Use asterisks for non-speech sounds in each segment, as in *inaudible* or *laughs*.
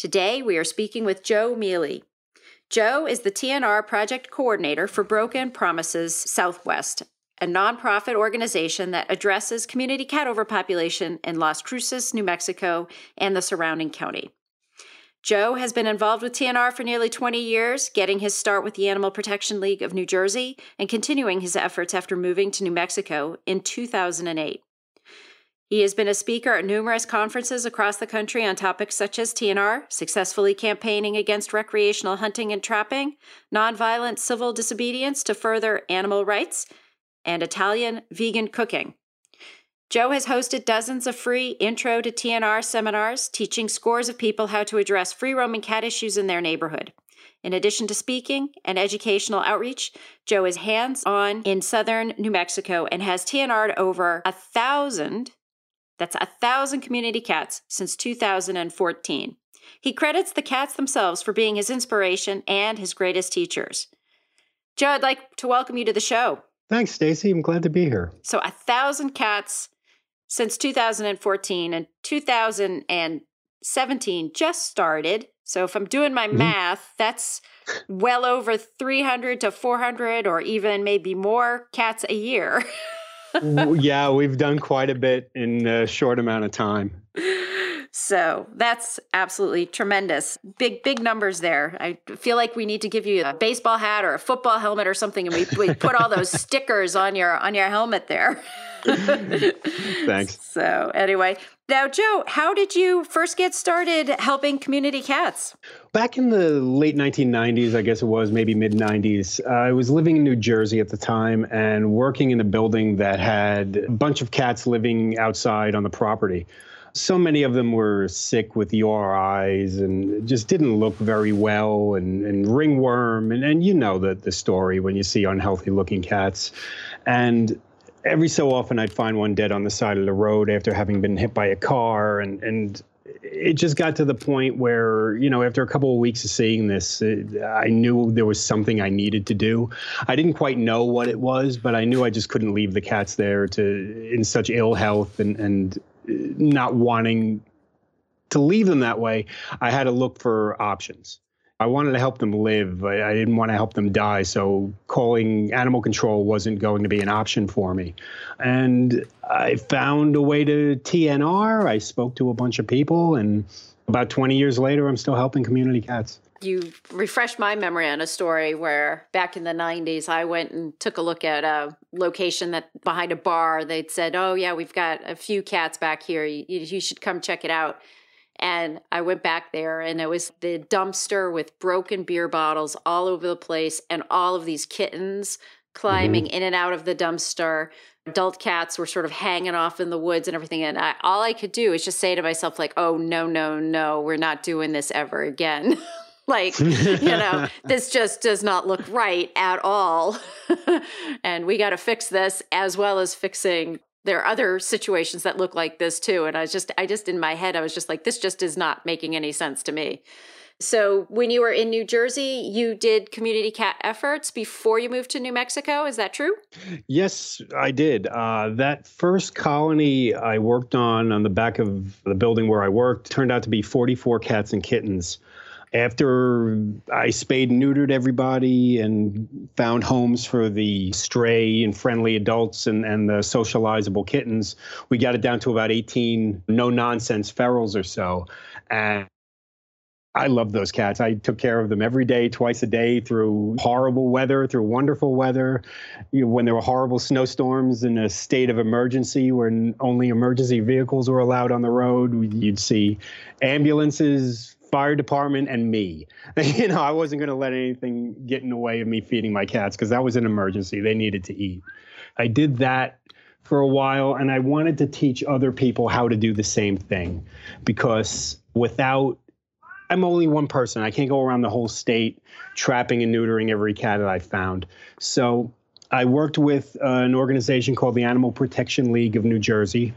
Today, we are speaking with Joe Miele. Joe is the TNR project coordinator for Broken Promises Southwest, a nonprofit organization that addresses community cat overpopulation in Las Cruces, New Mexico, and the surrounding county. Joe has been involved with TNR for nearly 20 years, getting his start with the Animal Protection League of New Jersey and continuing his efforts after moving to New Mexico in 2008. He has been a speaker at numerous conferences across the country on topics such as TNR, successfully campaigning against recreational hunting and trapping, nonviolent civil disobedience to further animal rights, and Italian vegan cooking. Joe has hosted dozens of free Intro to TNR seminars, teaching scores of people how to address free roaming cat issues in their neighborhood. In addition to speaking and educational outreach, Joe is hands on in southern New Mexico and has TNR'd over a thousand, that's a thousand community cats since 2014. He credits the cats themselves for being his inspiration and his greatest teachers. Joe, I'd like to welcome you to the show. Thanks, Stacy. I'm glad to be here. So, a thousand cats since 2014 and 2017 just started. So if I'm doing my mm-hmm. math, that's well over 300 to 400 or even maybe more cats a year. *laughs* yeah, we've done quite a bit in a short amount of time. *laughs* So that's absolutely tremendous. Big, big numbers there. I feel like we need to give you a baseball hat or a football helmet or something, and we, we put all those *laughs* stickers on your on your helmet there. *laughs* Thanks. So anyway, now Joe, how did you first get started helping community cats? Back in the late 1990s, I guess it was maybe mid 90s, uh, I was living in New Jersey at the time and working in a building that had a bunch of cats living outside on the property so many of them were sick with URIs and just didn't look very well and, and ringworm. And, and you know the, the story when you see unhealthy looking cats. And every so often I'd find one dead on the side of the road after having been hit by a car. And and it just got to the point where you know after a couple of weeks of seeing this it, i knew there was something i needed to do. I didn't quite know what it was but i knew i just couldn't leave the cats there to in such ill health and and not wanting to leave them that way, I had to look for options. I wanted to help them live. I, I, didn't want to help them die. So calling animal control wasn't going to be an option for me. And I found a way to TNR. I spoke to a bunch of people, and about 20 years later, I'm still helping community cats you refresh my memory on a story where back in the 90s i went and took a look at a location that behind a bar they'd said oh yeah we've got a few cats back here. You, you should come check it out. And i went back there and it was the dumpster with broken beer bottles all over the place and all of these kittens climbing mm-hmm. in and out of the dumpster. Adult cats were sort of hanging off in the woods and everything and I, all i could do is just say to myself like oh no no no we're not doing this ever again *laughs* like you know *laughs* this just does not look right at all. *laughs* And we got to fix this as well as fixing there are other situations that look like this too. And i was just i just in my head i was just like this just is not making any sense to me. So when you were in new jersey you did community cat efforts before you moved to new mexico is that true? Yes i did. Uh, that first colony i worked on on the back of the building where i worked turned out to be 44 cats and kittens after I spayed and neutered everybody and found homes for the stray and friendly adults and, and the socializable kittens, we got it down to about 18 no nonsense ferals or so. And I love those cats. I took care of them every day, twice a day, through horrible weather, through wonderful weather. You know, when there were horrible snowstorms in a state of emergency, when only emergency vehicles were allowed on the road, you'd see ambulances fire department and me. *laughs* you know, I wasn't going to let anything get in the way of me feeding my cats because that was an emergency. They needed to eat. I did that for a while and I wanted to teach other people how to do the same thing because without I'm only one person. I can't go around the whole state trapping and neutering every cat that I found. So I worked with uh, an organization called the Animal Protection League of New Jersey,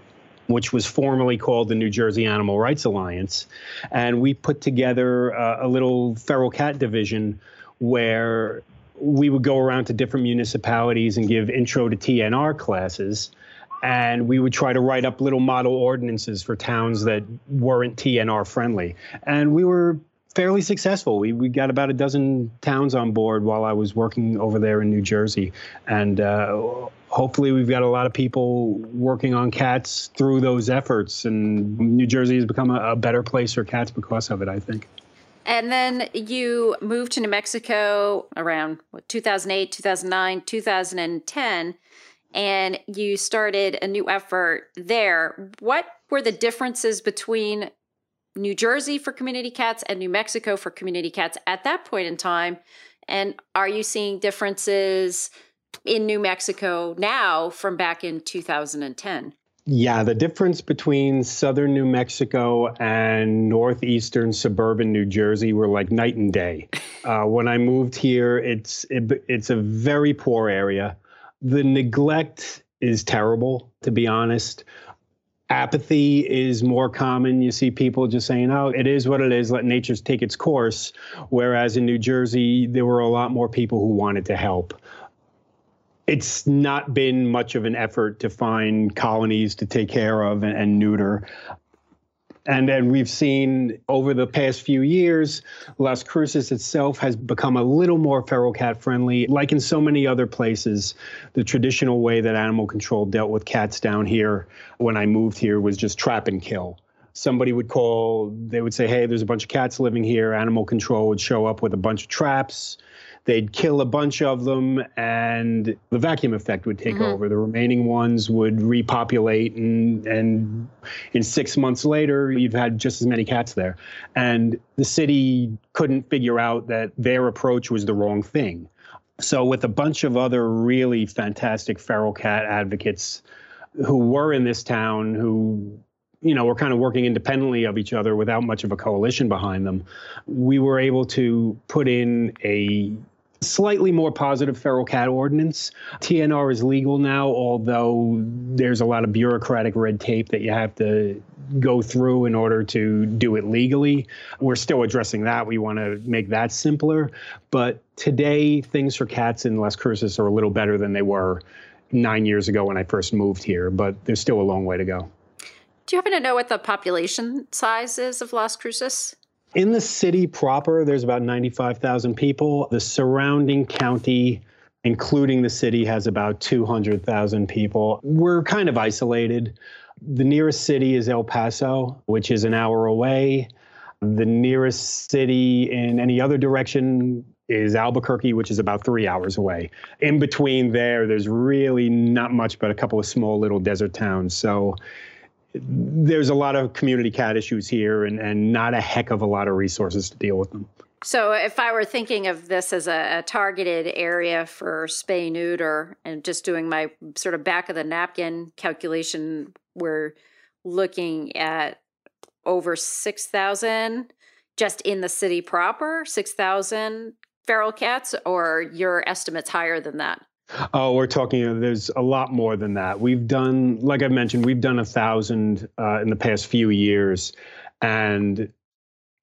which was formerly called the New Jersey Animal Rights Alliance. And we put together uh, a little feral cat division where we would go around to different municipalities and give intro to TNR classes. And we would try to write up little model ordinances for towns that weren't TNR friendly. And we were fairly successful. We, we got about a dozen towns on board while I was working over there in New Jersey. And uh, hopefully, we've got a lot of people working on cats through those efforts. And New Jersey has become a, a better place for cats because of it, I think. And then you moved to New Mexico around what, 2008, 2009, 2010, and you started a new effort there. What were the differences between New Jersey for community cats and New Mexico for community cats at that point in time? And are you seeing differences in New Mexico now from back in 2010? Yeah, the difference between southern New Mexico and northeastern suburban New Jersey were like night and day. *laughs* Uh, when I moved here, it's it, it's a very poor area. The neglect is terrible, to be honest. Apathy is more common. You see people just saying, "Oh, it is what it is. Let nature take its course." Whereas in New Jersey, there were a lot more people who wanted to help it's not been much of an effort to find colonies to take care of and, and neuter. And then we've seen over the past few years, Las Cruces itself has become a little more feral cat friendly. Like in so many other places, the traditional way that animal control dealt with cats down here when I moved here was just trap and kill. Somebody would call, they would say, Hey, there's a bunch of cats living here. Animal control would show up with a bunch of traps they'd kill a bunch of them and the vacuum effect would take mm-hmm. over the remaining ones would repopulate and and in 6 months later you've had just as many cats there and the city couldn't figure out that their approach was the wrong thing so with a bunch of other really fantastic feral cat advocates who were in this town who you know, were kind of working independently of each other without much of a coalition behind them. We were able to put in a slightly more positive feral cat ordinance. TNR is legal now, although there's a lot of bureaucratic red tape that you have to go through in order to do it legally. We're still addressing that. We want to make that simpler. But today, things for cats in Las Cruces are a little better than they were nine years ago when I first moved here, but there's still a long way to go. Do you happen to know what the population size is of Las Cruces? In the city proper, there's about 95,000 people. The surrounding county, including the city, has about 200,000 people. We're kind of isolated. The nearest city is El Paso, which is an hour away. The nearest city in any other direction is Albuquerque, which is about three hours away. In between there, there's really not much but a couple of small little desert towns. So there's a lot of community cat issues here and, and not a heck of a lot of resources to deal with them. So, if I were thinking of this as a, a, targeted area for spay neuter and just doing my sort of back of the napkin calculation, we're looking at over 6,000 just in the city proper, 6,000 feral cats, or your estimate's higher than that? Oh, we're talking. There's a lot more than that. We've done, like I mentioned, we've done a thousand uh, in the past few years, and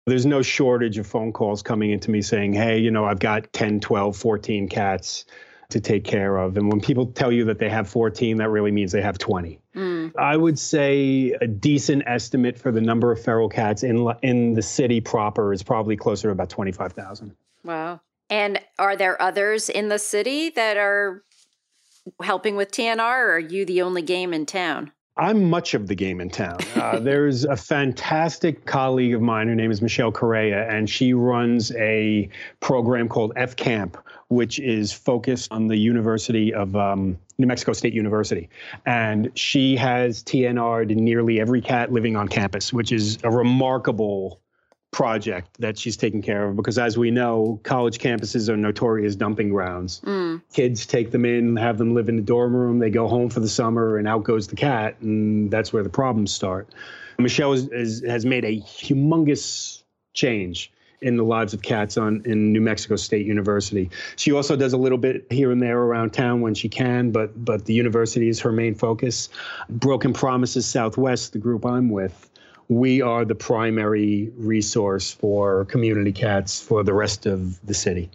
there's no shortage of phone calls coming into me saying, "Hey, you know, I've got 10, 12, 14 cats to take care of." And when people tell you that they have 14, that really means they have 20. Mm. I would say a decent estimate for the number of feral cats in in the city proper is probably closer to about 25,000. Wow. And are there others in the city that are helping with TNR, or are you the only game in town? I'm much of the game in town. Uh, *laughs* there's a fantastic colleague of mine. Her name is Michelle Correa, and she runs a program called F Camp, which is focused on the University of um, New Mexico State University. And she has TNR'd nearly every cat living on campus, which is a remarkable project that she's taking care of because as we know college campuses are notorious dumping grounds mm. kids take them in have them live in the dorm room they go home for the summer and out goes the cat and that's where the problems start michelle is, is, has made a humongous change in the lives of cats on in New Mexico State University. She also does a little bit here and there around town when she can, but but the university is her main focus. Broken Promises Southwest, the group I'm with, we are the primary resource for community cats for the rest of the city.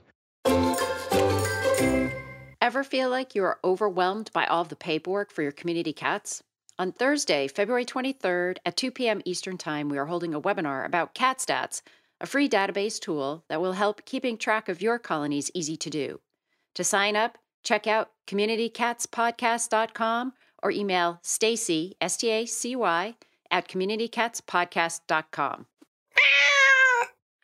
Ever feel like you are overwhelmed by all the paperwork for your community cats? On Thursday, February 23rd at 2 p.m. Eastern Time, we are holding a webinar about Cat Stats a free database tool that will help keeping track of your colonies easy to do. To sign up, check out communitycatspodcast.com or email Stacy, S T A C Y, at communitycatspodcast.com.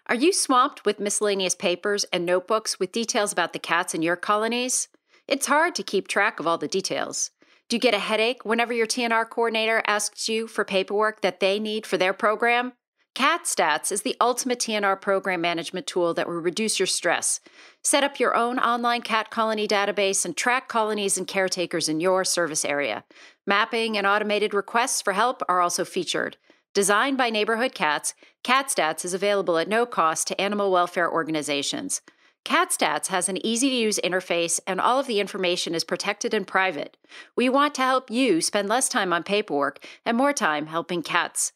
Are you swamped with miscellaneous papers and notebooks with details about the cats in your colonies? It's hard to keep track of all the details. Do you get a headache whenever your TNR coordinator asks you for paperwork that they need for their program? CatStats is the ultimate TNR program management tool that will reduce your stress. Set up your own online cat colony database and track colonies and caretakers in your service area. Mapping and automated requests for help are also featured. Designed by Neighborhood Cats, CatStats is available at no cost to animal welfare organizations. CatStats has an easy to use interface and all of the information is protected and private. We want to help you spend less time on paperwork and more time helping cats.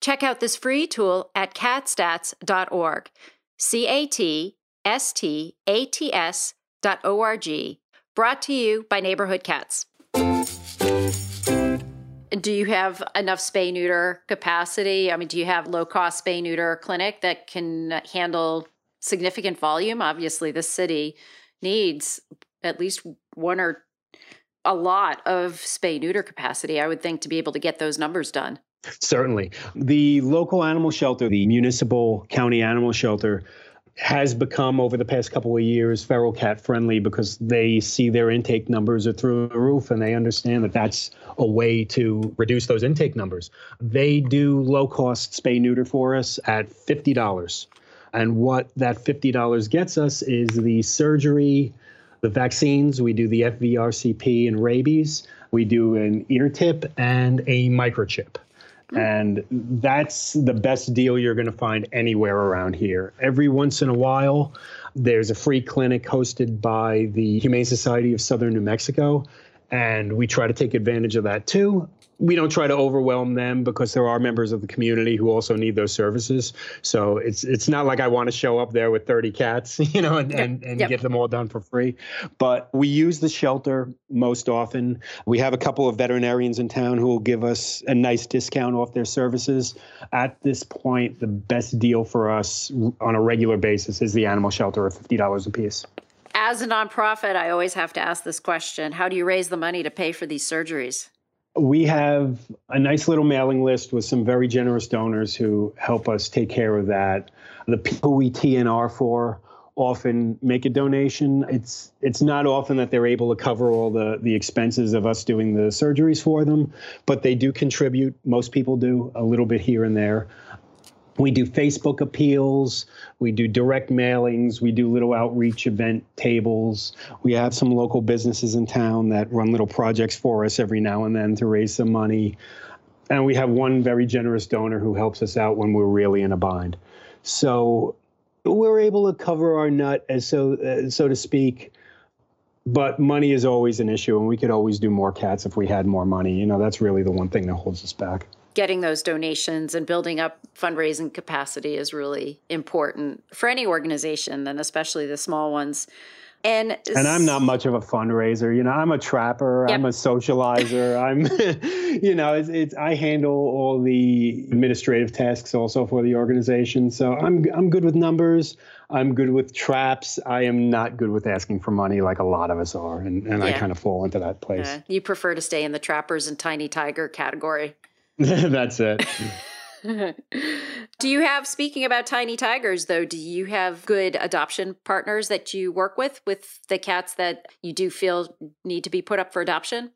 Check out this free tool at catstats.org. C A T S T A T S dot O R G. Brought to you by Neighborhood Cats. Do you have enough spay neuter capacity? I mean, do you have low cost spay neuter clinic that can handle significant volume? Obviously, the city needs at least one or a lot of spay neuter capacity, I would think, to be able to get those numbers done. Certainly. The local animal shelter, the municipal county animal shelter, has become over the past couple of years feral cat friendly because they see their intake numbers are through the roof and they understand that that's a way to reduce those intake numbers. They do low cost spay neuter for us at $50. And what that $50 gets us is the surgery, the vaccines. We do the FVRCP and rabies. We do an ear tip and a microchip. Mm. And that's the best deal you're going to find anywhere around here. Every once in a while, there's a free clinic hosted by the Humane Society of Southern New Mexico. And we try to take advantage of that too we don't try to overwhelm them because there are members of the community who also need those services. So it's it's not like I want to show up there with 30 cats, *laughs* you know, and, yep. and, and yep. get them all done for free. But we use the shelter most often. We have a couple of veterinarians in town who will give us a nice discount off their services. At this point, the best deal for us on a regular basis is the animal shelter at $50 a piece. As a nonprofit, I always have to ask this question How do you raise the money to pay for these surgeries? we have a nice little mailing list with some very generous donors who help us take care of that. The people we TNR for often make a donation. It's it's not often that they're able to cover all the the expenses of us doing the surgeries for them, but they do contribute. Most people do a little bit here and there. We do Facebook appeals, we do direct mailings, we do little outreach event tables. We have some local businesses in town that run little projects for us every now and then to raise some money. And we have one very generous donor who helps us out when we're really in a bind. So we're able to cover our nut, as so uh, so to speak. But money is always an issue, and we could always do more cats if we had more money. You know, that's really the one thing that holds us back getting those donations and building up fundraising capacity is really important for any organization and especially the small ones. And and I'm not much of a fundraiser. You know, I'm a trapper. Yep. I'm a socializer. *laughs* I'm, *laughs* you know, it's, it's I handle all the administrative tasks also for the organization. So I'm I'm good with numbers. I'm good with traps. I am not good with asking for money like a lot of us are, and, and yeah. I kind of fall into that place. Yeah. You prefer to stay in the trappers and tiny tiger category. *laughs* That's it. *laughs* do you have speaking about tiny tigers though do you have good adoption partners that you work with with the cats that you do feel need to be put up for adoption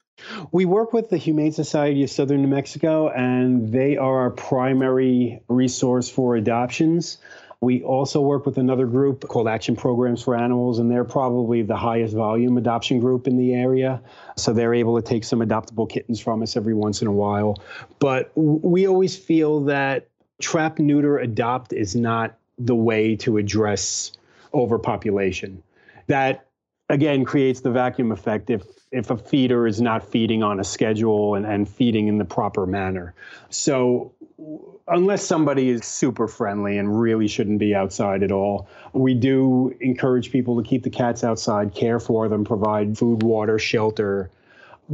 we work with the Humane Society of Southern New Mexico, and they are our primary resource for adoptions. We also work with another group called Action Programs for Animals, and they're probably the highest volume adoption group in the area. So they're able to take some adoptable kittens from us every once in a while. But we always feel that trap, neuter, adopt is not the way to address overpopulation. That again creates the vacuum effect if if a feeder is not feeding on a schedule and, and feeding in the proper manner. So unless somebody is super friendly and really shouldn't be outside at all, we do encourage people to keep the cats outside, care for them, provide food, water, shelter,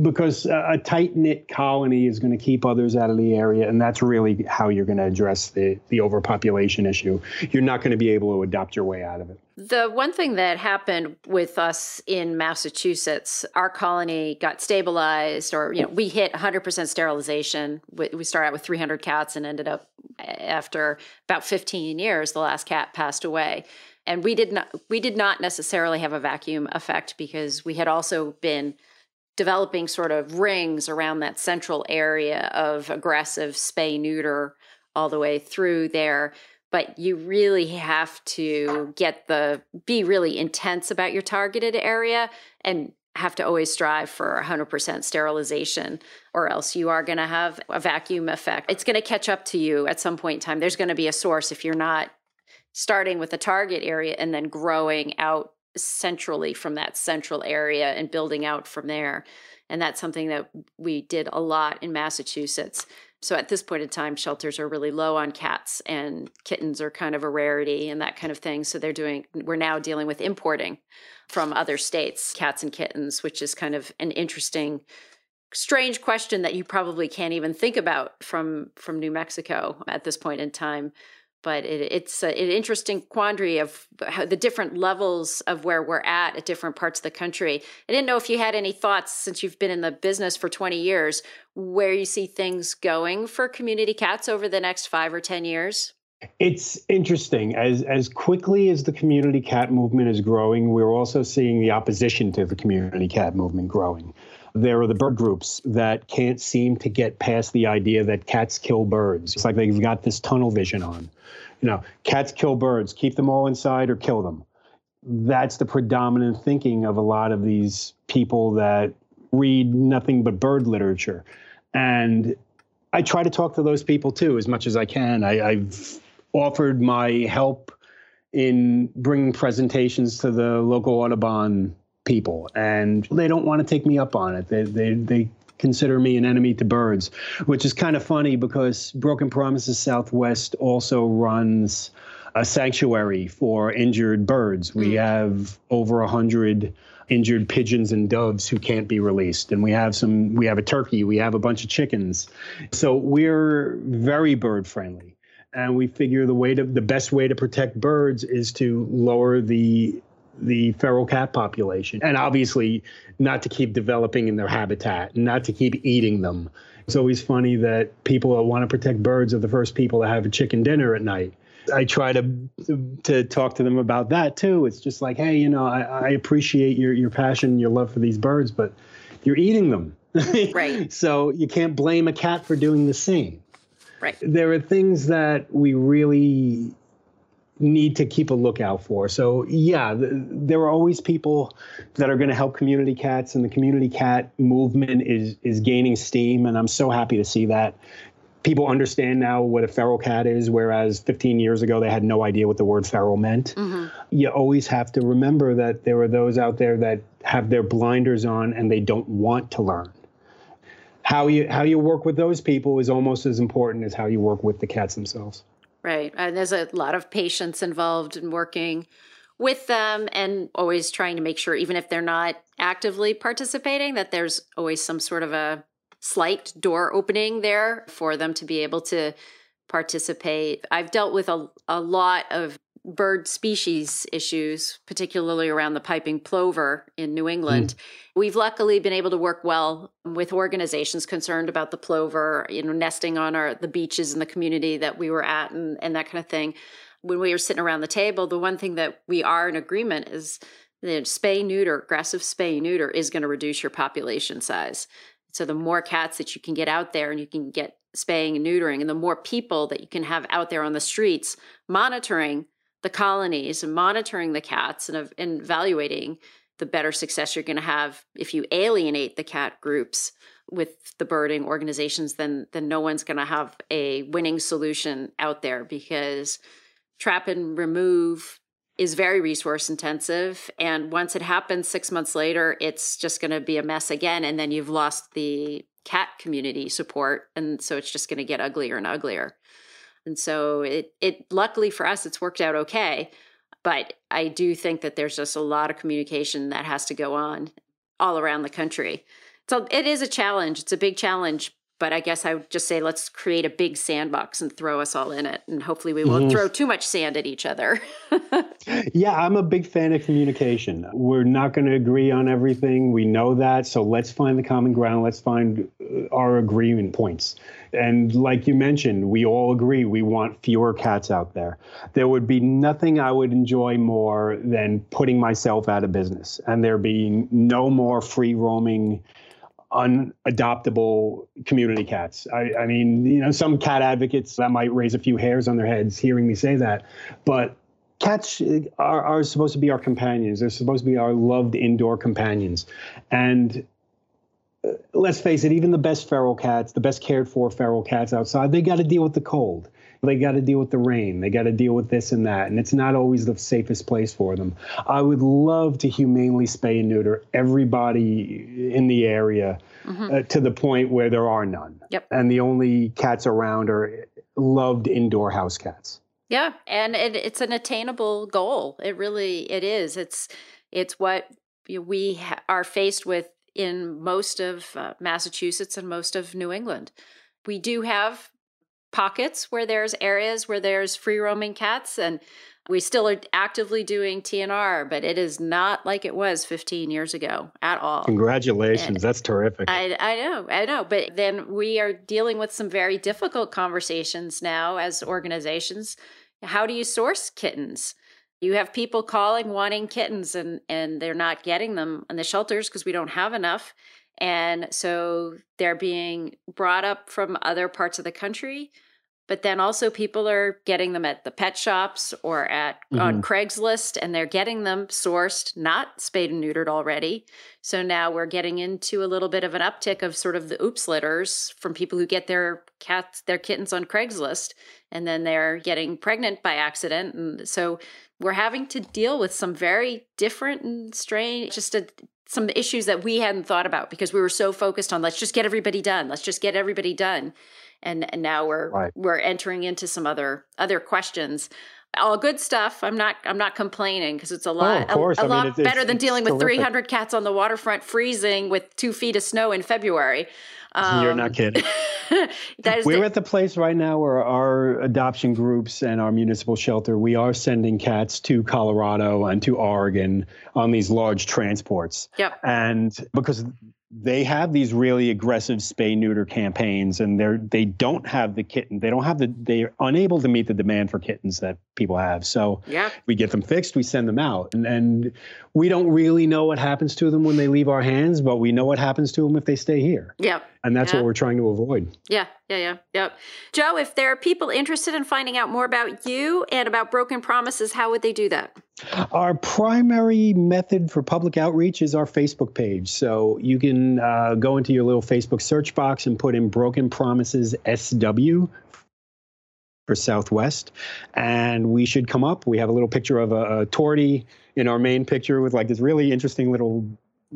because a tight knit colony is going to keep others out of the area, and that's really how you're going to address the the overpopulation issue. You're not going to be able to adopt your way out of it. The one thing that happened with us in Massachusetts, our colony got stabilized, or you know, we hit 100% sterilization. We started out with 300 cats and ended up after about 15 years, the last cat passed away and we did not we did not necessarily have a vacuum effect because we had also been developing sort of rings around that central area of aggressive spay neuter all the way through there. But you really have to get the be really intense about your targeted area and have to always strive for 100% sterilization or else you are going to have a vacuum effect. It's going to catch up to you at some point in time. There's going to be a source if you're not starting with the target area and then growing out centrally from that central area and building out from there. And that's something that we did a lot in Massachusetts. So at this point in time, shelters are really low on cats and kittens are kind of a rarity and that kind of thing. So they're doing, we're now dealing with importing from other states, cats and kittens, which is kind of an interesting strange question that you probably can't even think about from from New Mexico at this point in time but it, it's a, an interesting quandary of the different levels of where we're at at different parts of the country. I didn't know if you had any thoughts since you've been in the business for 20 years, where you see things going for community cats over the next five or 10 years. It's interesting. As as quickly as the community cat movement is growing, we're also seeing the opposition to the community cat movement growing. There are the bird groups that can't seem to get past the idea that cats kill birds. It's like they've got this tunnel vision on you know, cats kill birds, keep them all inside or kill them. That's the predominant thinking of a lot of these people that read nothing but bird literature. And I try to talk to those people too as much as I can. I, have offered my help in bringing presentations to the local Audubon people, and they don't want to take me up on it. They, they, they consider me an enemy to birds, which is kind of funny because Broken Promises Southwest also runs a sanctuary for injured birds. We mm. have over a hundred injured pigeons and doves who can't be released and we have some we have a turkey we have a bunch of chickens so we're very bird friendly and we figure the way to the best way to protect birds is to lower the the feral cat population. And obviously, not to keep developing in their habitat, not to keep eating them. It's always funny that people that want to protect birds are the first people to have a chicken dinner at night. I try to to talk to them about that too. It's just like, hey, you know, I, I appreciate your your passion, your love for these birds, but you're eating them. *laughs* right. so you can't blame a cat for doing the same. Right. There are things that we really need to keep a lookout for. So yeah, th- there are always people that are going to help community cats, and the community cat movement is is gaining steam, and I'm so happy to see that. People understand now what a feral cat is, whereas 15 years ago they had no idea what the word feral meant. Mm-hmm. You always have to remember that there are those out there that have their blinders on and they don't want to learn. How you how you work with those people is almost as important as how you work with the cats themselves. Right. And there's a lot of patience involved in working with them and always trying to make sure, even if they're not actively participating, that there's always some sort of a slight door opening there for them to be able to participate. I've dealt with a, a lot of bird species issues, particularly around the piping plover in New England. Mm. We've luckily been able to work well with organizations concerned about the plover, you know, nesting on our the beaches in the community that we were at and, and that kind of thing. When we were sitting around the table, the one thing that we are in agreement is that spay neuter, aggressive spay neuter is going to reduce your population size. So the more cats that you can get out there and you can get spaying and neutering, and the more people that you can have out there on the streets monitoring the colonies and monitoring the cats and, and evaluating the better success you're going to have if you alienate the cat groups with the birding organizations then then no one's going to have a winning solution out there because trap and remove is very resource intensive. And once it happens six months later, it's just going to be a mess again. And then you've lost the cat community support. And so it's just going to get uglier and uglier. And so it, it, luckily for us, it's worked out okay. But I do think that there's just a lot of communication that has to go on all around the country. So it is a challenge. It's a big challenge, but I guess I would just say let's create a big sandbox and throw us all in it. And hopefully we won't mm-hmm. throw too much sand at each other. *laughs* yeah, I'm a big fan of communication. We're not going to agree on everything. We know that. So let's find the common ground. Let's find uh, our agreement points. And like you mentioned, we all agree we want fewer cats out there. There would be nothing I would enjoy more than putting myself out of business and there being no more free roaming unadoptable community cats. I, I, mean, you know, some cat advocates that might raise a few hairs on their heads hearing me say that, but cats are, are supposed to be our companions. They're supposed to be our loved indoor companions. And uh, let's face it, even the best feral cats, the best cared for feral cats outside, they got to deal with the cold. They got to deal with the rain. They got to deal with this and that. And it's not always the safest place for them. I would love to humanely spay and neuter everybody in the area mm-hmm. uh, to the point where there are none. Yep. And the only cats around are loved indoor house cats. Yeah, and it, it's an attainable goal. It really it is. It's it's what we ha- are faced with in most of uh, Massachusetts and most of New England. We do have pockets where there's areas where there's free roaming cats and we still are actively doing TNR, but it is not like it was 15 years ago at all. Congratulations. And That's terrific. I, I know, I know. But then we are dealing with some very difficult conversations now as organizations. How do you source kittens? You have people calling wanting kittens and, and they're not getting them in the shelters because we don't have enough. And so they're being brought up from other parts of the country. But then also people are getting them at the pet shops or at mm-hmm. on Craigslist and they're getting them sourced, not spayed and neutered already. So now we're getting into a little bit of an uptick of sort of the oops litters from people who get their cats, their kittens on Craigslist and then they're getting pregnant by accident. And so we're having to deal with some very different and strange, just a, some issues that we hadn't thought about because we were so focused on let's just get everybody done. Let's just get everybody done. And and now we're right. we're entering into some other other questions. All good stuff. I'm not i'm not complaining because it's a lot oh, a, a lot mean, it's, better it's, than dealing with terrific. 300 cats on the waterfront freezing with two feet of snow in february um, You're not um, kidding. *laughs* We're the- at the place right now where our adoption groups and our municipal shelter, we are sending cats to Colorado and to Oregon on these large transports. Yep. And because they have these really aggressive spay neuter campaigns and they're they don't have the kitten they don't have the they're unable to meet the demand for kittens that people have. So yeah. we get them fixed we send them out. And, and we don't really know what happens to them when they leave our hands but we know what happens to them if they stay here. Yeah. And that's yeah. what we're trying to avoid. Yeah yeah yeah yeah. Joe if there are people interested in finding out more about you and about broken promises how would they do that? Our primary method for public outreach is our Facebook page. So you can uh, go into your little Facebook search box and put in Broken Promises SW for Southwest, and we should come up. We have a little picture of a, a tortie in our main picture with like this really interesting little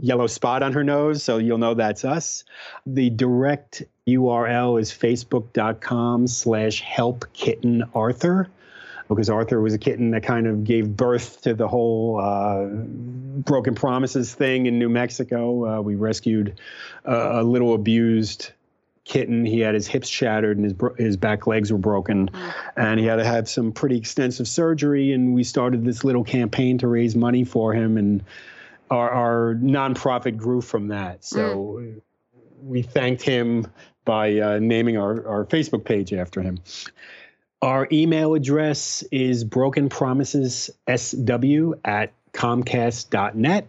yellow spot on her nose, so you'll know that's us. The direct URL is facebook.com slash help kitten Arthur because Arthur was a kitten that kind of gave birth to the whole uh, broken promises thing in New Mexico. Uh, we rescued a, a little abused kitten. He had his hips shattered and his his back legs were broken, and he had to have some pretty extensive surgery. And we started this little campaign to raise money for him, and our, our nonprofit grew from that. So mm. we thanked him by uh, naming our, our Facebook page after him. Our email address is brokenpromisessw at comcast.net.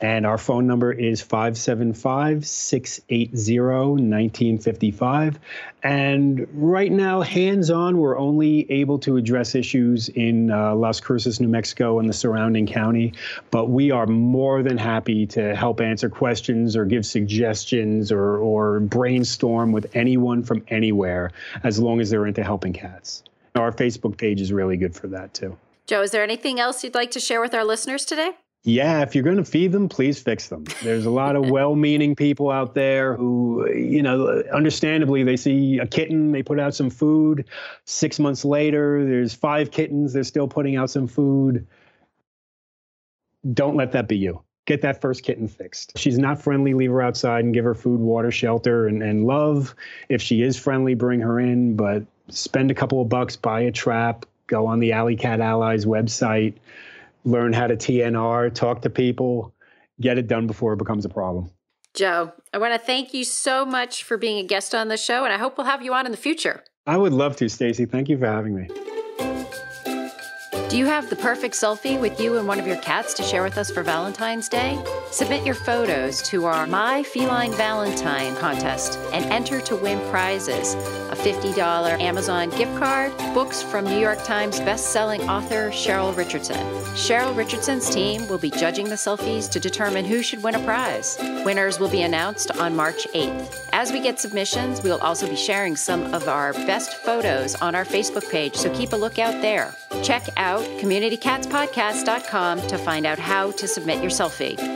And our phone number is 575 680 1955. And right now, hands on, we're only able to address issues in uh, Las Cruces, New Mexico, and the surrounding county. But we are more than happy to help answer questions or give suggestions or, or brainstorm with anyone from anywhere as long as they're into helping cats Our Facebook page is really good for that too. Joe, is there anything else you'd like to share with our listeners today? Yeah, if you're going to feed them, please fix them. There's a lot of *laughs* well meaning people out there who, you know, understandably, they see a kitten, they put out some food. Six months later, there's five kittens, they're still putting out some food. Don't let that be you. Get that first kitten fixed. She's not friendly, leave her outside and give her food, water, shelter, and, and love. If she is friendly, bring her in, but spend a couple of bucks, buy a trap, go on the Alley Cat Allies website learn how to TNR, talk to people, get it done before it becomes a problem. Joe, I want to thank you so much for being a guest on the show, and I hope we'll have you on in the future. I would love to, Stacy. Thank you for having me. Do you have the perfect selfie with you and one of your cats to share with us for Valentine's Day? Submit your photos to our My Feline Valentine contest and enter to win prizes a $50 Amazon gift card, books from New York Times best-selling author Cheryl Richardson. Cheryl Richardson's team will be judging the selfies to determine who should win a prize. Winners will be announced on March 8th. As we get submissions, we will also be sharing some of our best photos on our Facebook page, so keep a lookout there. Check out communitycatspodcast.com to find out how to submit your selfie.